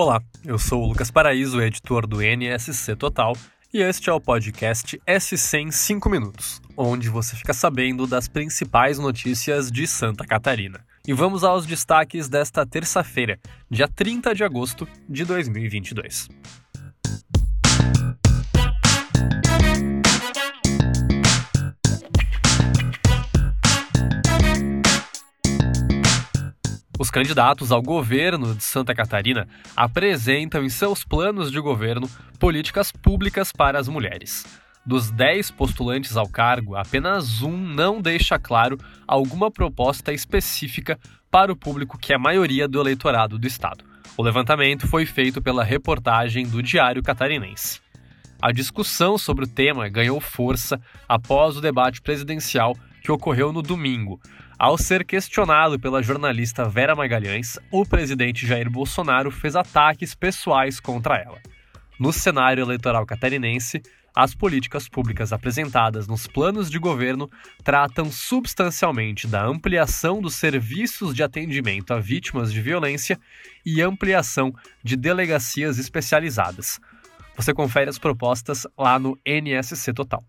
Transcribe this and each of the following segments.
Olá, eu sou o Lucas Paraíso, editor do NSC Total, e este é o podcast SC em 5 minutos, onde você fica sabendo das principais notícias de Santa Catarina. E vamos aos destaques desta terça-feira, dia 30 de agosto de 2022. Os candidatos ao governo de Santa Catarina apresentam em seus planos de governo políticas públicas para as mulheres. Dos 10 postulantes ao cargo, apenas um não deixa claro alguma proposta específica para o público que é a maioria do eleitorado do estado. O levantamento foi feito pela reportagem do Diário Catarinense. A discussão sobre o tema ganhou força após o debate presidencial que ocorreu no domingo, ao ser questionado pela jornalista Vera Magalhães, o presidente Jair Bolsonaro fez ataques pessoais contra ela. No cenário eleitoral catarinense, as políticas públicas apresentadas nos planos de governo tratam substancialmente da ampliação dos serviços de atendimento a vítimas de violência e ampliação de delegacias especializadas. Você confere as propostas lá no NSC Total.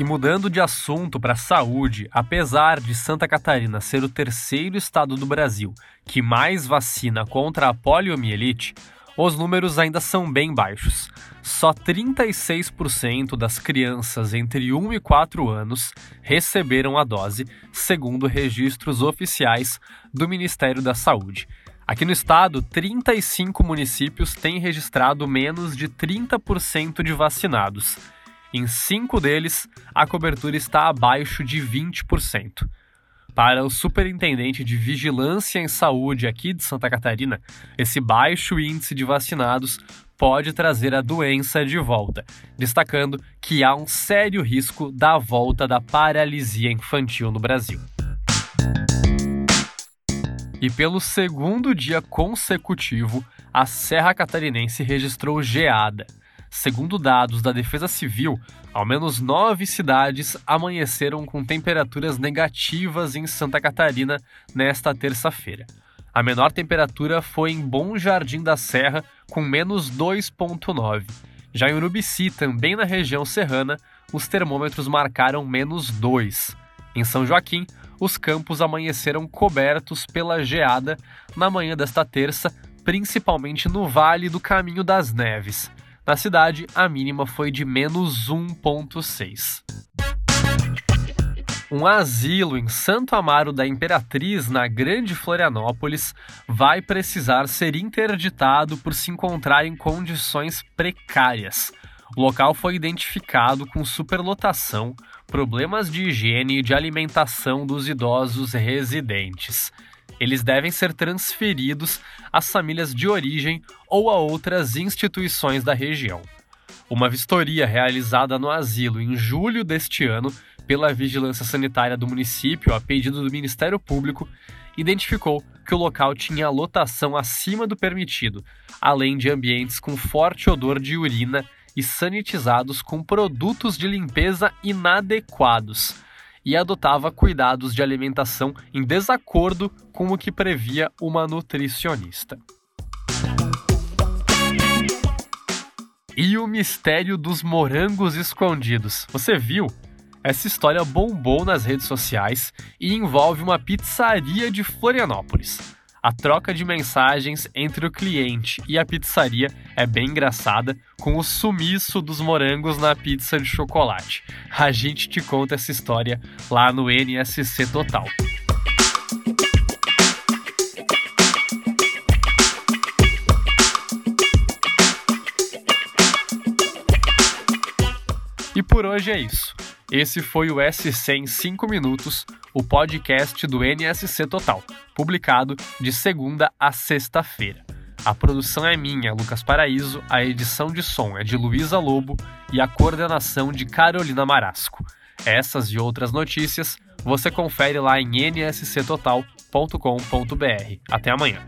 E mudando de assunto para a saúde, apesar de Santa Catarina ser o terceiro estado do Brasil que mais vacina contra a poliomielite, os números ainda são bem baixos. Só 36% das crianças entre 1 e 4 anos receberam a dose, segundo registros oficiais do Ministério da Saúde. Aqui no estado, 35 municípios têm registrado menos de 30% de vacinados em cinco deles, a cobertura está abaixo de 20%. Para o superintendente de Vigilância em Saúde aqui de Santa Catarina, esse baixo índice de vacinados pode trazer a doença de volta, destacando que há um sério risco da volta da paralisia infantil no Brasil. E pelo segundo dia consecutivo, a Serra Catarinense registrou geada. Segundo dados da Defesa Civil, ao menos nove cidades amanheceram com temperaturas negativas em Santa Catarina nesta terça-feira. A menor temperatura foi em Bom Jardim da Serra, com menos 2,9. Já em Urubici, também na região serrana, os termômetros marcaram menos 2. Em São Joaquim, os campos amanheceram cobertos pela geada na manhã desta terça, principalmente no Vale do Caminho das Neves. Na cidade, a mínima foi de menos 1,6. Um asilo em Santo Amaro da Imperatriz, na Grande Florianópolis, vai precisar ser interditado por se encontrar em condições precárias. O local foi identificado com superlotação, problemas de higiene e de alimentação dos idosos residentes eles devem ser transferidos às famílias de origem ou a outras instituições da região. Uma vistoria realizada no asilo em julho deste ano pela Vigilância Sanitária do município, a pedido do Ministério Público, identificou que o local tinha lotação acima do permitido, além de ambientes com forte odor de urina e sanitizados com produtos de limpeza inadequados e adotava cuidados de alimentação em desacordo com o que previa uma nutricionista. E o mistério dos morangos escondidos. Você viu? Essa história bombou nas redes sociais e envolve uma pizzaria de Florianópolis. A troca de mensagens entre o cliente e a pizzaria é bem engraçada, com o sumiço dos morangos na pizza de chocolate. A gente te conta essa história lá no NSC Total. E por hoje é isso. Esse foi o SC em 5 minutos, o podcast do NSC Total, publicado de segunda a sexta-feira. A produção é minha, Lucas Paraíso, a edição de som é de Luísa Lobo e a coordenação de Carolina Marasco. Essas e outras notícias você confere lá em nsctotal.com.br. Até amanhã.